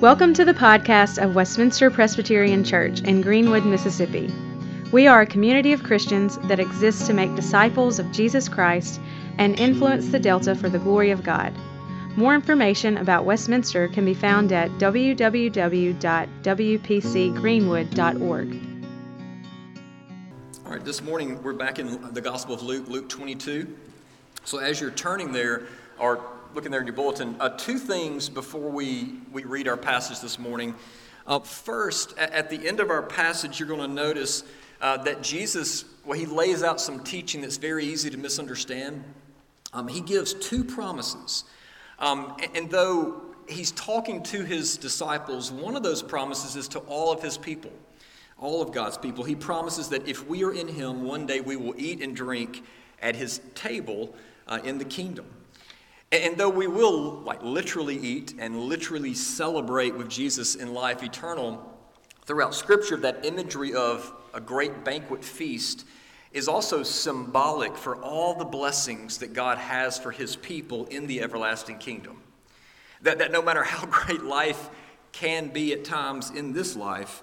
Welcome to the podcast of Westminster Presbyterian Church in Greenwood, Mississippi. We are a community of Christians that exists to make disciples of Jesus Christ and influence the Delta for the glory of God. More information about Westminster can be found at www.wpcgreenwood.org. All right, this morning we're back in the Gospel of Luke, Luke 22. So as you're turning there, or looking there in your bulletin, uh, two things before we, we read our passage this morning. Uh, first, at, the end of our passage, you're going to notice uh, that Jesus, well, he lays out some teaching that's very easy to misunderstand. Um, he gives two promises. Um, and, and though he's talking to his disciples, one of those promises is to all of his people, all of God's people. He promises that if we are in him, one day we will eat and drink at his table uh, in the kingdom. And though we will like literally eat and literally celebrate with Jesus in life eternal, throughout Scripture, that imagery of a great banquet feast is also symbolic for all the blessings that God has for his people in the everlasting kingdom. That, that no matter how great life can be at times in this life,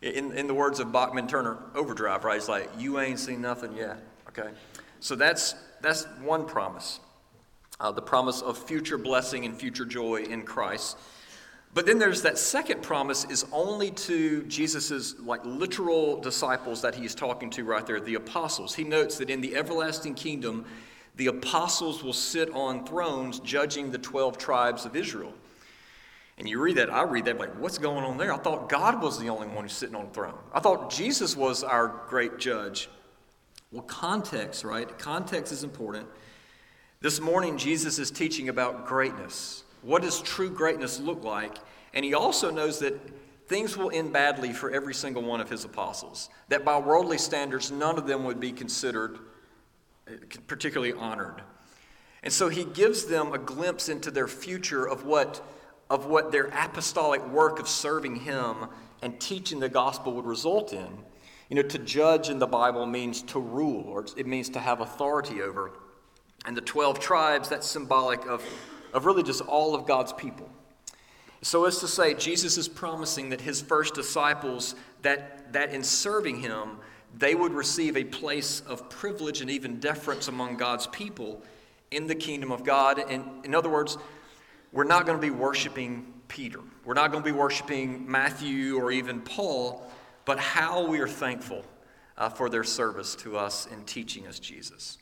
in, in the words of Bachman Turner Overdrive, right? It's like, you ain't seen nothing yet, okay? So that's, that's one promise uh, the promise of future blessing and future joy in Christ. But then there's that second promise is only to Jesus's like literal disciples that he's talking to right there, the apostles. He notes that in the everlasting kingdom, the apostles will sit on thrones judging the 12 tribes of Israel. And you read that, I read that, like, what's going on there? I thought God was the only one who's sitting on a throne. I thought Jesus was our great judge. Well, context, right? Context is important. This morning, Jesus is teaching about greatness. What does true greatness look like? And he also knows that things will end badly for every single one of his apostles. That by worldly standards, none of them would be considered particularly honored. And so he gives them a glimpse into their future of what, of what their apostolic work of serving him and teaching the gospel would result in. You know, to judge in the Bible means to rule, or it means to have authority over and the 12 tribes, that's symbolic of, of really just all of God's people. So as to say, Jesus is promising that his first disciples, that, that in serving him, they would receive a place of privilege and even deference among God's people in the kingdom of God. And in other words, we're not going to be worshiping Peter. We're not going to be worshiping Matthew or even Paul, but how we are thankful uh, for their service to us in teaching us Jesus.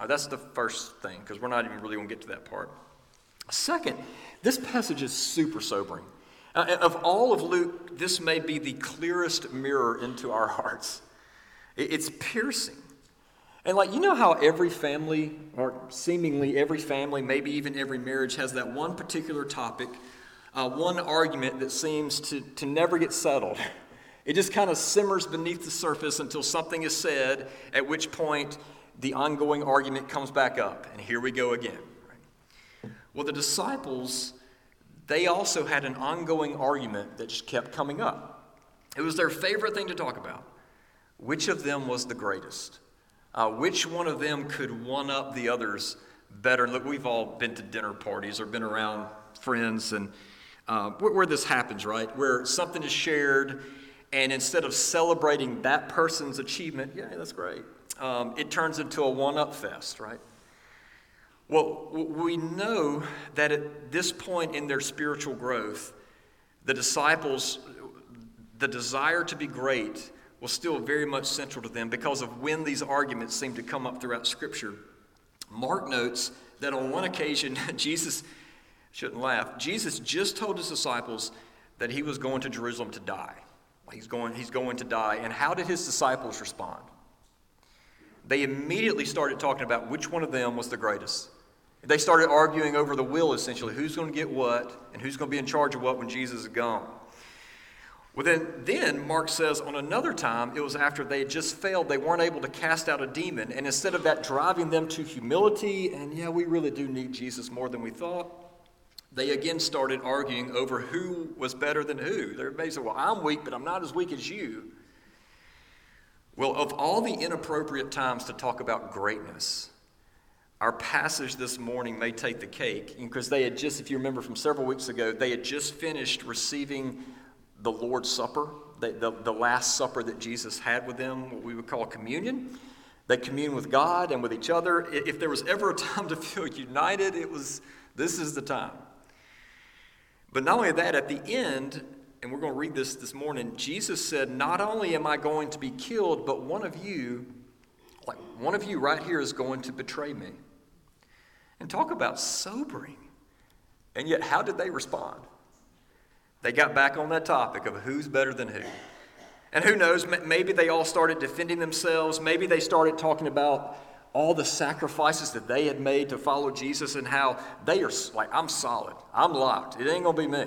Uh, that's the first thing, because we're not even really going to get to that part. Second, this passage is super sobering. Uh, of all of Luke, this may be the clearest mirror into our hearts. It's piercing. And, like, you know how every family, or seemingly every family, maybe even every marriage, has that one particular topic, uh, one argument that seems to, to never get settled. It just kind of simmers beneath the surface until something is said, at which point the ongoing argument comes back up, and here we go again. Well, the disciples, they also had an ongoing argument that just kept coming up. It was their favorite thing to talk about. Which of them was the greatest? Uh, which one of them could one up the others better? Look, we've all been to dinner parties or been around friends, and uh, where, where this happens, right? Where something is shared, and instead of celebrating that person's achievement, yeah, that's great um, it turns into a one up fest, right? Well, we know that at this point in their spiritual growth, the disciples, the desire to be great was still very much central to them because of when these arguments seem to come up throughout Scripture. Mark notes that on one occasion, Jesus shouldn't laugh. Jesus just told his disciples that he was going to Jerusalem to die. He's going, he's going to die. And how did his disciples respond? They immediately started talking about which one of them was the greatest. They started arguing over the will, essentially who's going to get what and who's going to be in charge of what when Jesus is gone. Well, then, then Mark says on another time, it was after they had just failed, they weren't able to cast out a demon. And instead of that driving them to humility, and yeah, we really do need Jesus more than we thought, they again started arguing over who was better than who. They're basically, well, I'm weak, but I'm not as weak as you. Well, of all the inappropriate times to talk about greatness, our passage this morning may take the cake because they had just, if you remember from several weeks ago, they had just finished receiving the Lord's Supper, the, the, the last supper that Jesus had with them, what we would call communion. They commune with God and with each other. If there was ever a time to feel united, it was this is the time. But not only that, at the end, and we're going to read this this morning, Jesus said, Not only am I going to be killed, but one of you, like one of you right here, is going to betray me. And talk about sobering. And yet, how did they respond? They got back on that topic of who's better than who. And who knows, maybe they all started defending themselves. Maybe they started talking about all the sacrifices that they had made to follow Jesus and how they are like, I'm solid, I'm locked, it ain't gonna be me.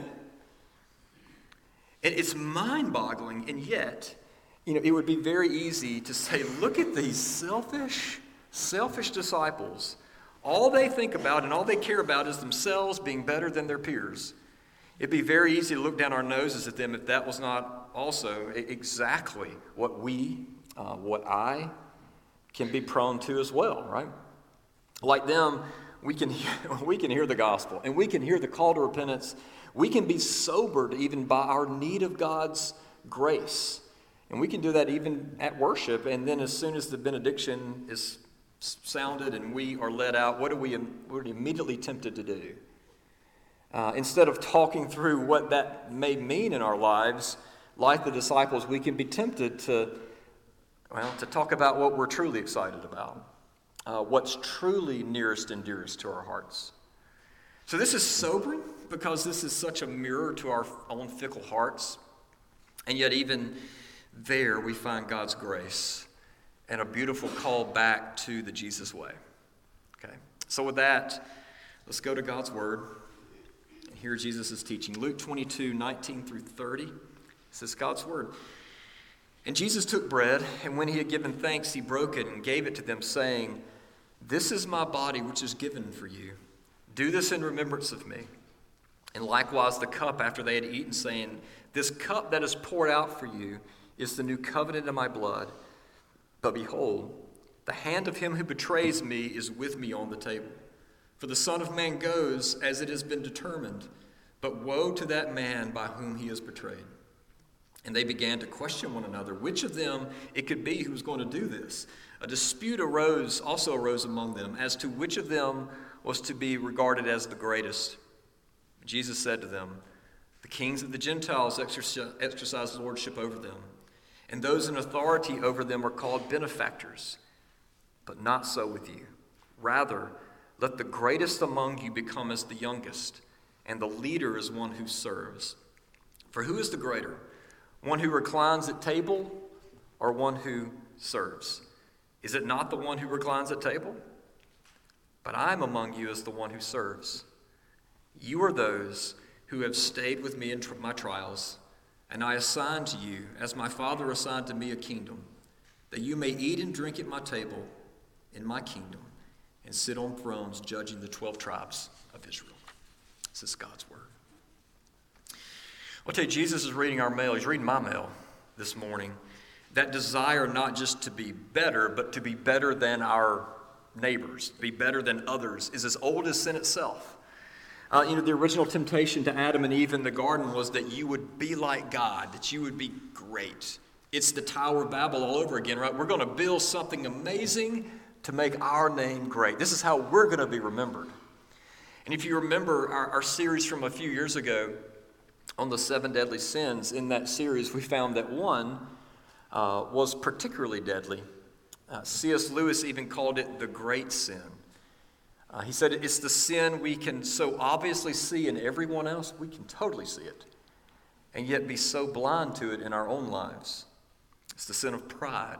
And it's mind boggling, and yet, you know, it would be very easy to say, look at these selfish, selfish disciples all they think about and all they care about is themselves being better than their peers. It'd be very easy to look down our noses at them if that was not also exactly what we, uh, what I can be prone to as well, right? Like them, we can, hear, we can hear the gospel and we can hear the call to repentance. We can be sobered even by our need of God's grace. And we can do that even at worship. And then, as soon as the benediction is sounded and we are led out, what are we, are immediately tempted to do? Uh, instead of talking through what that may mean in our lives, like the disciples, we can be tempted to, well, to talk about what we're truly excited about, uh, what's truly nearest and dearest to our hearts. So this is sobering because this is such a mirror to our own fickle hearts. And yet, even there, we find God's grace and a beautiful call back to the Jesus way. Okay, so with that, let's go to God's Word and hear Jesus' is teaching. Luke 22 19 through 30 This is God's Word. And Jesus took bread, and when he had given thanks, he broke it and gave it to them, saying, This is my body, which is given for you. Do this in remembrance of me. And likewise the cup after they had eaten, saying, This cup that is poured out for you is the new covenant in my blood. But behold, the hand of him who betrays me is with me on the table. For the Son of Man goes as it has been determined, but woe to that man by whom he is betrayed. And they began to question one another which of them it could be who was going to do this. A dispute arose, also arose among them, as to which of them was to be regarded as the greatest. Jesus said to them, The kings of the Gentiles exercise lordship over them and those in authority over them are called benefactors. But not so with you. Rather, let the greatest among you become as the youngest, and the leader is one who serves. For who is the greater? One who reclines at table or one who serves? Is it not the one who reclines at table? But I am among you as the one who serves. You are those who have stayed with me in my trials and I assign to you, as my Father assigned to me, a kingdom, that you may eat and drink at my table in my kingdom and sit on thrones judging the 12 tribes of Israel. This is God's word. I'll tell you, Jesus is reading our mail. He's reading my mail this morning. That desire not just to be better, but to be better than our neighbors, be better than others, is as old as sin itself. Uh, you know, the original temptation to Adam and Eve in the garden was that you would be like God, that you would be great. It's the Tower of Babel all over again, right? We're going to build something amazing to make our name great. This is how we're going to be remembered. And if you remember our, our series from a few years ago on the seven deadly sins, in that series we found that one uh, was particularly deadly. Uh, C.S. Lewis even called it the great sin. Uh, he said it's the sin we can so obviously see in everyone else, we can totally see it, and yet be so blind to it in our own lives. It's the sin of pride.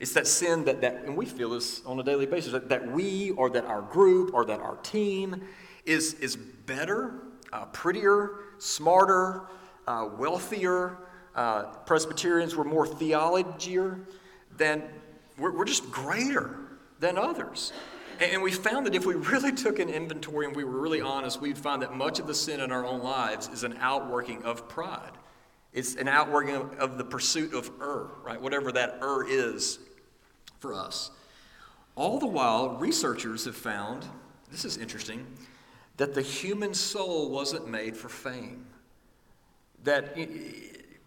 It's that sin that, that and we feel this on a daily basis, that, that we or that our group or that our team is, is better, uh, prettier, smarter, uh, wealthier. Uh, Presbyterians were more theologier than, we're, we're just greater than others. And we found that if we really took an inventory and we were really honest, we'd find that much of the sin in our own lives is an outworking of pride. It's an outworking of, the pursuit of er, right? Whatever that er is for us. All the while, researchers have found this is interesting that the human soul wasn't made for fame. That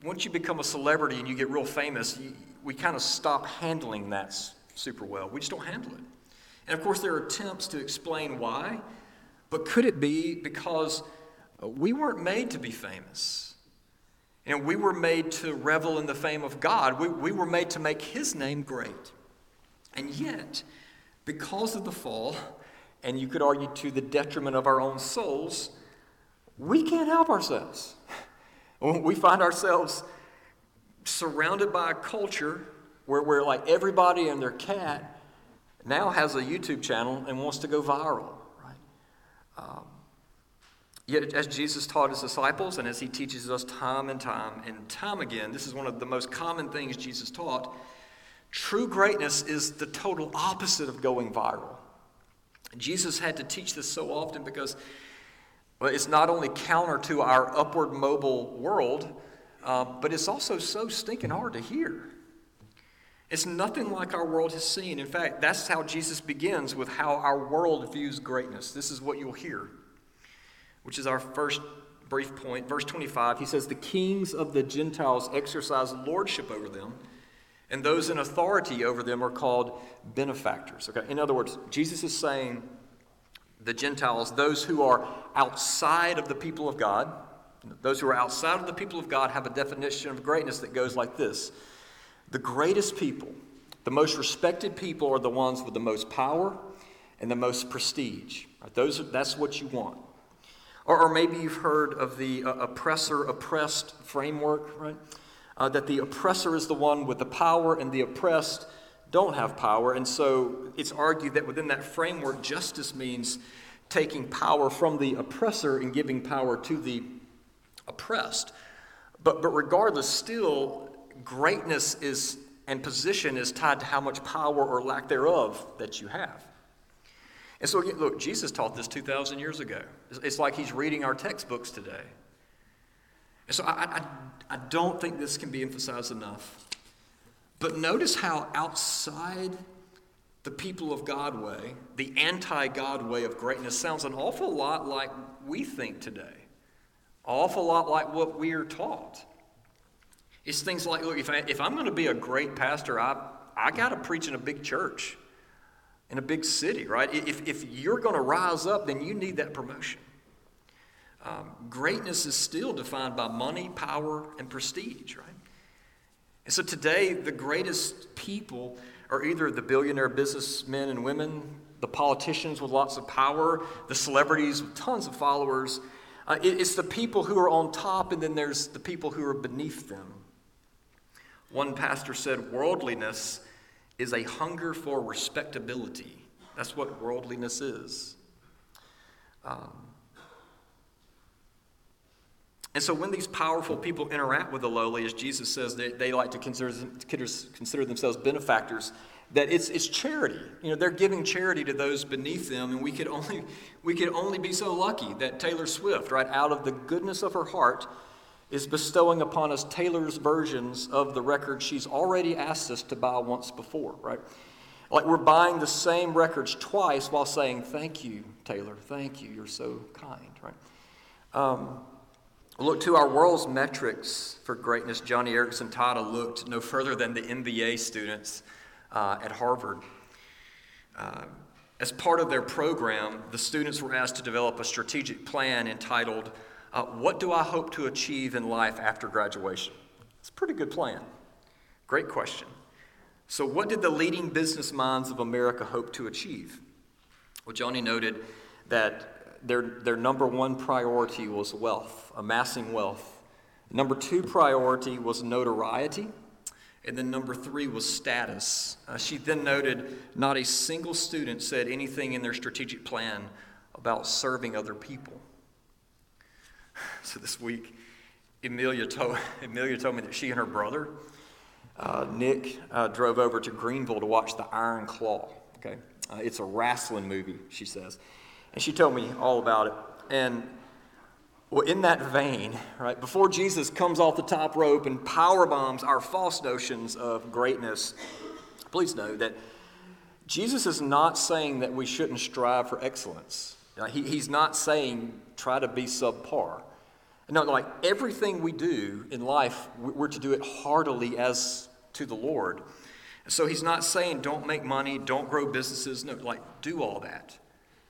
once you become a celebrity and you get real famous, we kind of stop handling that super well. We just don't handle it. And of course, there are attempts to explain why, but could it be because uh, we weren't made to be famous? And we were made to revel in the fame of God. We, we were made to make His name great. And yet, because of the fall, and you could argue to the detriment of our own souls, we can't help ourselves. We find ourselves surrounded by a culture where, where like everybody and their cat now has a YouTube channel and wants to go viral, right? Um, yet, as Jesus taught his disciples and as he teaches us time and time and time again, this is one of the most common things Jesus taught. True greatness is the total opposite of going viral. Jesus had to teach this so often because it's not only counter to our upward mobile world, uh, but it's also so stinking hard to hear. It's nothing like our world has seen. In fact, that's how Jesus begins with how our world views greatness. This is what you'll hear, which is our first brief point. Verse 25, he says, The kings of the Gentiles exercise lordship over them and those in authority over them are called benefactors. Okay? In other words, Jesus is saying the Gentiles, those who are outside of the people of God, those who are outside of the people of God have a definition of greatness that goes like this The greatest people, the most respected people, are the ones with the most power and the most prestige. Right? Those that's what you want. Or, or maybe you've heard of the uh, oppressor oppressed framework, right? uh, that the oppressor is the one with the power and the oppressed don't have power. And so it's argued that within that framework, justice means taking power from the oppressor and giving power to the oppressed. But, but regardless, still, greatness is and position is tied to how much power or lack thereof that you have. And so, again, look, Jesus taught this 2,000 years ago. It's like he's reading our textbooks today. And so I, I, I don't think this can be emphasized enough. But notice how outside the people of God way, the anti God way of greatness sounds an awful lot like we think today, awful lot like what we are taught. It's things like, look, if, I, if I'm going to be a great pastor, I, I got to preach in a big church, in a big city, right? If, if you're going to rise up, then you need that promotion. Um, greatness is still defined by money, power, and prestige, right? And so today, the greatest people are either the billionaire businessmen and women, the politicians with lots of power, the celebrities with tons of followers. Uh, it, it's the people who are on top, and then there's the people who are beneath them. One pastor said, Worldliness is a hunger for respectability. That's what worldliness is. Um, and so when these powerful people interact with the lowly, as Jesus says, they, they like to consider, consider themselves benefactors, that it's, it's charity. You know, they're giving charity to those beneath them, and we could, only, we could only be so lucky that Taylor Swift, right, out of the goodness of her heart, is bestowing upon us Taylor's versions of the record she's already asked us to buy once before, right? Like we're buying the same records twice while saying, Thank you, Taylor, thank you, you're so kind, right? Um, Look to our world's metrics for greatness. Joni Eareckson Tada looked no further than the MBA students uh, at Harvard. Uh, as part of their program, the students were asked to develop a strategic plan entitled, uh, What Do I Hope to Achieve in Life After Graduation? It's a pretty good plan. Great question. So, what did the leading business minds of America hope to achieve? Well, Joni noted that their, their number one priority was wealth, amassing wealth. Number two priority was notoriety. And then number three was status. Uh, she then noted not a single student said anything in their strategic plan about serving other people. So this week, Emilia told, Emilia told me that she and her brother, uh, Nick, uh, drove over to Greenville to watch The Iron Claw. Okay? Uh, it's a wrestling movie, she says. And she told me all about it. And well, in that vein, right, before Jesus comes off the top rope and power bombs our false notions of greatness, please know that Jesus is not saying that we shouldn't strive for excellence. He, he's not saying try to be subpar. No, like everything we do in life, we're to do it heartily as to the Lord. So he's not saying don't make money, don't grow businesses. No, like do all that,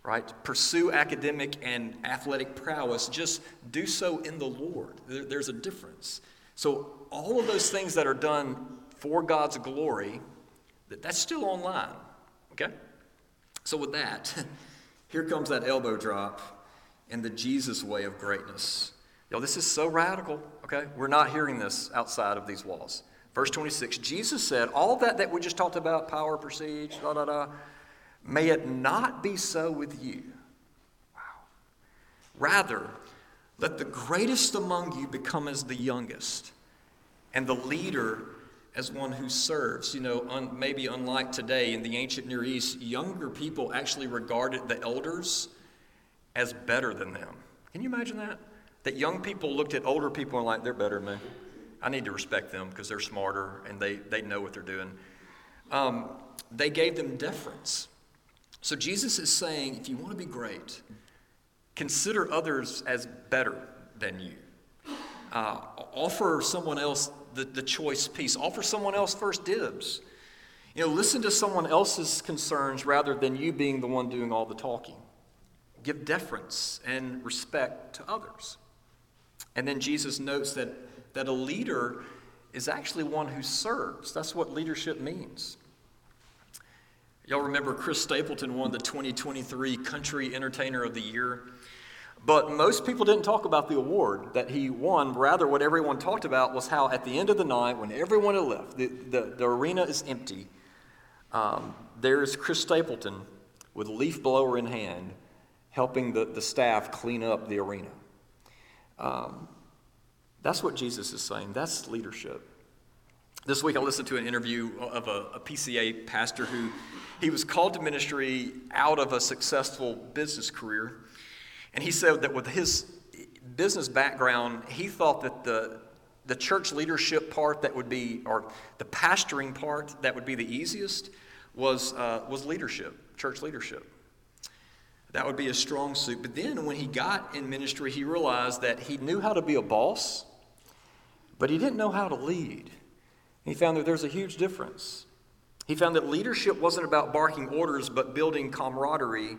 right? Pursue academic and athletic prowess. Just do so in the Lord. There, there's a difference. So all of those things that are done for God's glory, that, that's still online, okay? So with that, here comes that elbow drop and the Jesus way of greatness. Yo, this is so radical, okay? We're not hearing this outside of these walls. Verse 26 Jesus said, All that that we just talked about, power, prestige, da da da, may it not be so with you. Wow. Rather, let the greatest among you become as the youngest, and the leader as one who serves. You know, un, maybe unlike today in the ancient Near East, younger people actually regarded the elders as better than them. Can you imagine that? That young people looked at older people and like, they're better than me. I need to respect them because they're smarter and they, they know what they're doing. Um, they gave them deference. So Jesus is saying if you want to be great, consider others as better than you. Uh, offer someone else the, the choice piece, offer someone else first dibs. You know, listen to someone else's concerns rather than you being the one doing all the talking. Give deference and respect to others. And then Jesus notes that that a leader is actually one who serves. That's what leadership means. Y'all remember Chris Stapleton won the 2023 Country Entertainer of the Year? But most people didn't talk about the award that he won. Rather, what everyone talked about was how at the end of the night, when everyone had left, the, the, the arena is empty, um, there's Chris Stapleton with leaf blower in hand helping the, the staff clean up the arena. Um, that's what Jesus is saying. That's leadership. This week I listened to an interview of a, a, PCA pastor who he was called to ministry out of a successful business career. And he said that with his business background, he thought that the, the church leadership part that would be, or the pastoring part that would be the easiest was, uh, was leadership, church leadership. That would be a strong suit. But then when he got in ministry, he realized that he knew how to be a boss but he didn't know how to lead. He found that there's a huge difference. He found that leadership wasn't about barking orders, but building camaraderie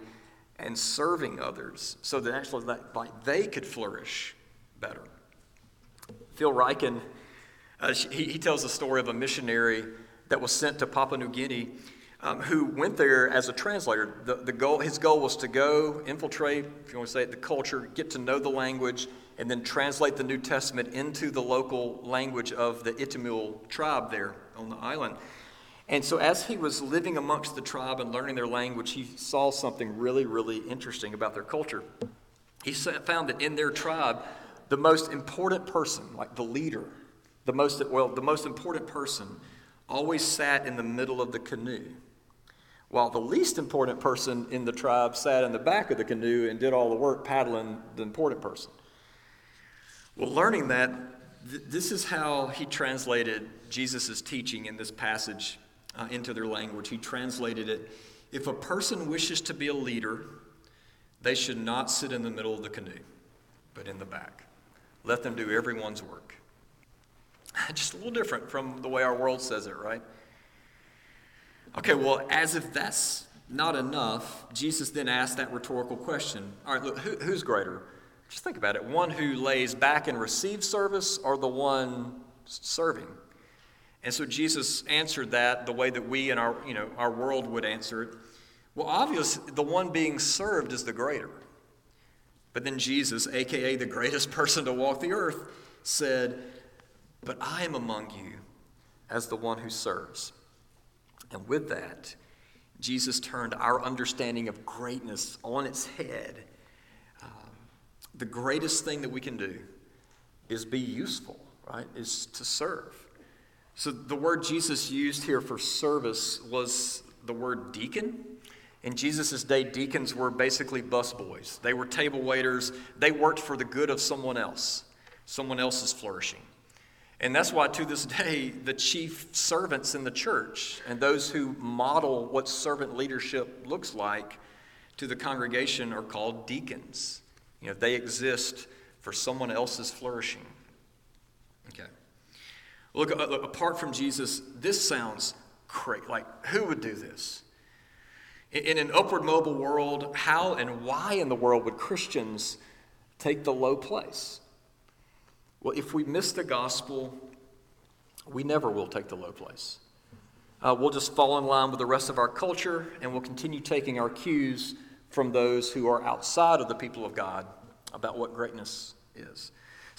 and serving others so that actually that, like, they could flourish better. Phil Ryken, uh, he, he tells the story of a missionary that was sent to Papua New Guinea um, who went there as a translator. The, the goal, his goal was to go infiltrate, if you want to say it, the culture, get to know the language, and then translate the New Testament into the local language of the Itamul tribe there on the island. And so, as he was living amongst the tribe and learning their language, he saw something really, really interesting about their culture. He found that in their tribe, the most important person, like the leader, the most, well, the most important person, always sat in the middle of the canoe, while the least important person in the tribe sat in the back of the canoe and did all the work paddling the important person. Well, learning that, th- this is how he translated Jesus' teaching in this passage uh, into their language. He translated it If a person wishes to be a leader, they should not sit in the middle of the canoe, but in the back. Let them do everyone's work. Just a little different from the way our world says it, right? Okay, well, as if that's not enough, Jesus then asked that rhetorical question All right, look, who, who's greater? Just think about it. One who lays back and receives service or the one serving? And so Jesus answered that the way that we in our, you know, our world would answer it. Well, obviously, the one being served is the greater. But then Jesus, aka the greatest person to walk the earth, said, But I am among you as the one who serves. And with that, Jesus turned our understanding of greatness on its head um, the greatest thing that we can do is be useful, right? Is to serve. So the word Jesus used here for service was the word deacon. In Jesus' day, deacons were basically busboys. They were table waiters. They worked for the good of someone else, someone else's flourishing. And that's why, to this day, the chief servants in the church and those who model what servant leadership looks like to the congregation are called deacons. You know, they exist for someone else's flourishing. Look, uh, apart from Jesus, this sounds crazy. Like, who would do this? In an upward mobile world, how and why in the world would Christians take the low place? Well, if we miss the gospel, we never will take the low place. Uh, we'll just fall in line with the rest of our culture and we'll continue taking our cues from those who are outside of the people of God about what greatness is.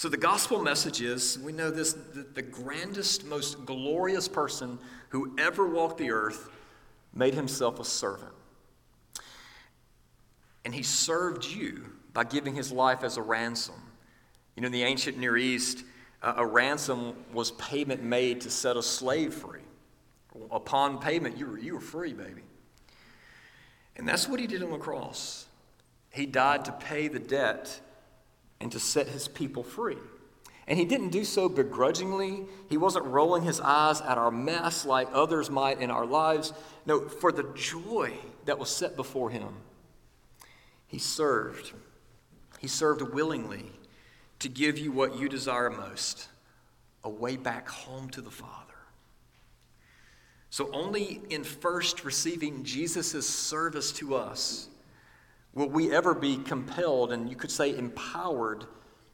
So, the gospel message is we know this the grandest, most glorious person who ever walked the earth made himself a servant. And he served you by giving his life as a ransom. You know, in the ancient Near East, a ransom was payment made to set a slave free. Upon payment, you were, you were free, baby. And that's what he did on the cross. He died to pay the debt and to set his people free. And he didn't do so begrudgingly. He wasn't rolling his eyes at our mess like others might in our lives. No, for the joy that was set before him, he served. He served willingly to give you what you desire most a way back home to the Father. So, only in first receiving Jesus' service to us will we ever be compelled, and you could say empowered,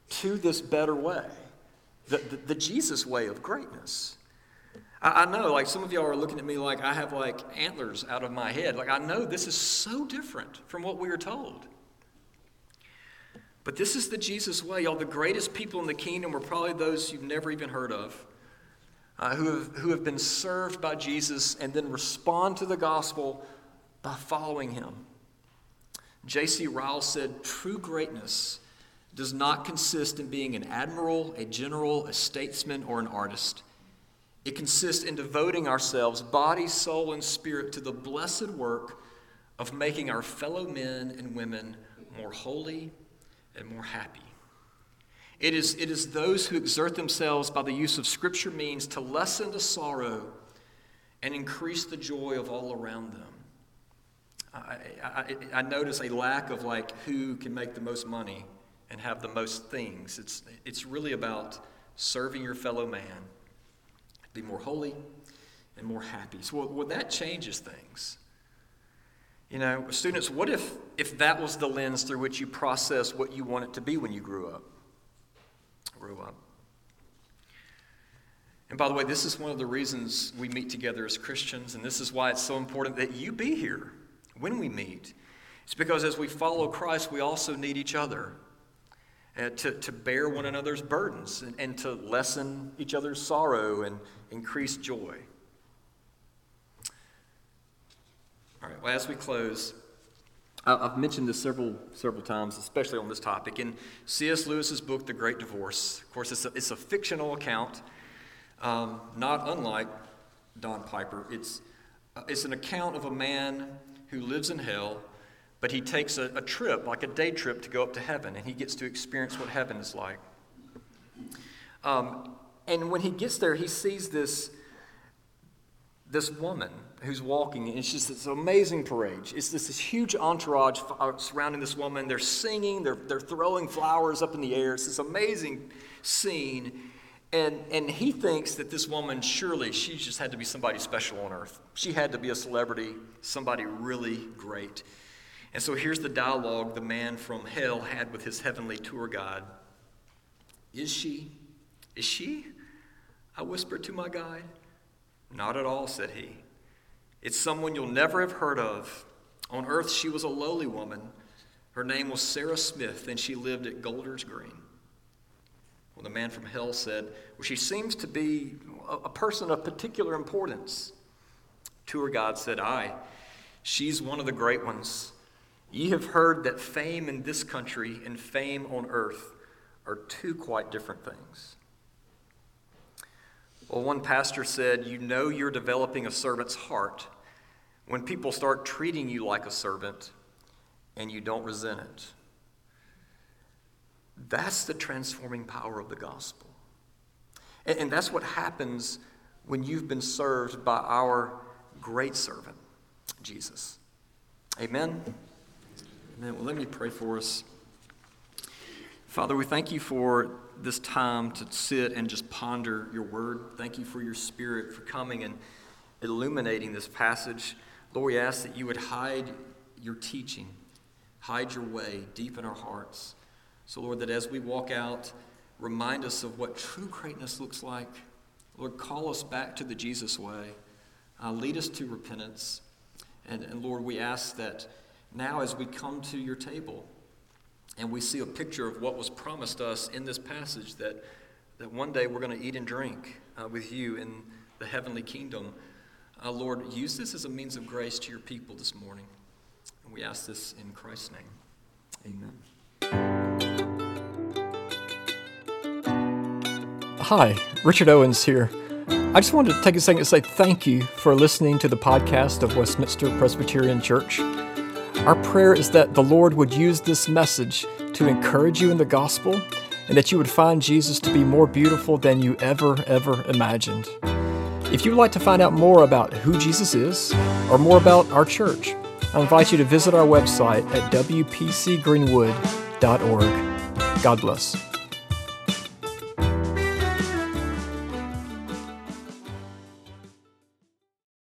to this better way the, the, the Jesus way of greatness. I, I know, like, some of y'all are looking at me like I have, like, antlers out of my head. Like, I know this is so different from what we are told. But this is the Jesus way. Y'all, the greatest people in the kingdom were probably those you've never even heard of, uh, who, have, who have been served by Jesus and then respond to the gospel by following him. J.C. Ryle said, True greatness does not consist in being an admiral, a general, a statesman, or an artist. It consists in devoting ourselves, body, soul, and spirit, to the blessed work of making our fellow men and women more holy and more happy. It is, it is those who exert themselves by the use of Scripture means to lessen the sorrow and increase the joy of all around them. I, I, I, notice a lack of like who can make the most money and have the most things. It's, it's really about serving your fellow man, be more holy and more happy. So, well, that changes things. You know, students, what if, if that was the lens through which you process what you want it to be when you grew up? Grew up. And by the way, this is one of the reasons we meet together as Christians, and this is why it's so important that you be here when we meet. It's because as we follow Christ, we also need each other uh, to, to bear one another's burdens and, and to lessen each other's sorrow and increase joy. All right, well, as we close, I've mentioned this several, several times, especially on this topic. In C.S. Lewis's book, The Great Divorce, of course, it's a, it's a fictional account, um, not unlike Don Piper. It's, uh, it's an account of a man who lives in hell, but he takes a, a trip, like a day trip, to go up to heaven, and he gets to experience what heaven is like. Um, and when he gets there, he sees this this woman who's walking, and it's just this amazing parade. It's this, this huge entourage uh, surrounding this woman. They're singing, they're, they're throwing flowers up in the air. It's this amazing scene. And, and he thinks that this woman, surely, she just had to be somebody special on earth. She had to be a celebrity, somebody really great. And so here's the dialogue the man from hell had with his heavenly tour guide Is she? Is she? I whispered to my guide. Not at all, said he. It's someone you'll never have heard of. On earth, she was a lowly woman. Her name was Sarah Smith, and she lived at Golders Green. Well, the man from hell said, Well, she seems to be a person of particular importance. Tour God said, Aye, she's one of the great ones. Ye have heard that fame in this country and fame on earth are two quite different things. Well, one pastor said, You know you're developing a servant's heart when people start treating you like a servant and you don't resent it. That's the transforming power of the gospel. And, and that's what happens when you've been served by our great servant, Jesus. Amen. Amen. Well, let me pray for us. Father, we thank you for this time to sit and just ponder your word. Thank you for your spirit for coming and illuminating this passage. Lord, we ask that you would hide your teaching, hide your way deep in our hearts. So, Lord, that as we walk out, remind us of what true greatness looks like. Lord, call us back to the Jesus way. Uh, lead us to repentance. And, and Lord, we ask that now as we come to your table, and we see a picture of what was promised us in this passage that, that one day we're going to eat and drink uh, with you in the heavenly kingdom. Uh, Lord, use this as a means of grace to your people this morning. And we ask this in Christ's name. Amen. Hi, Richard Owens here. I just wanted to take a second to say thank you for listening to the podcast of Westminster Presbyterian Church. Our prayer is that the Lord would use this message to encourage you in the gospel and that you would find Jesus to be more beautiful than you ever, ever imagined. If you'd like to find out more about who Jesus is or more about our church, I invite you to visit our website at wpcgreenwood.org. God bless.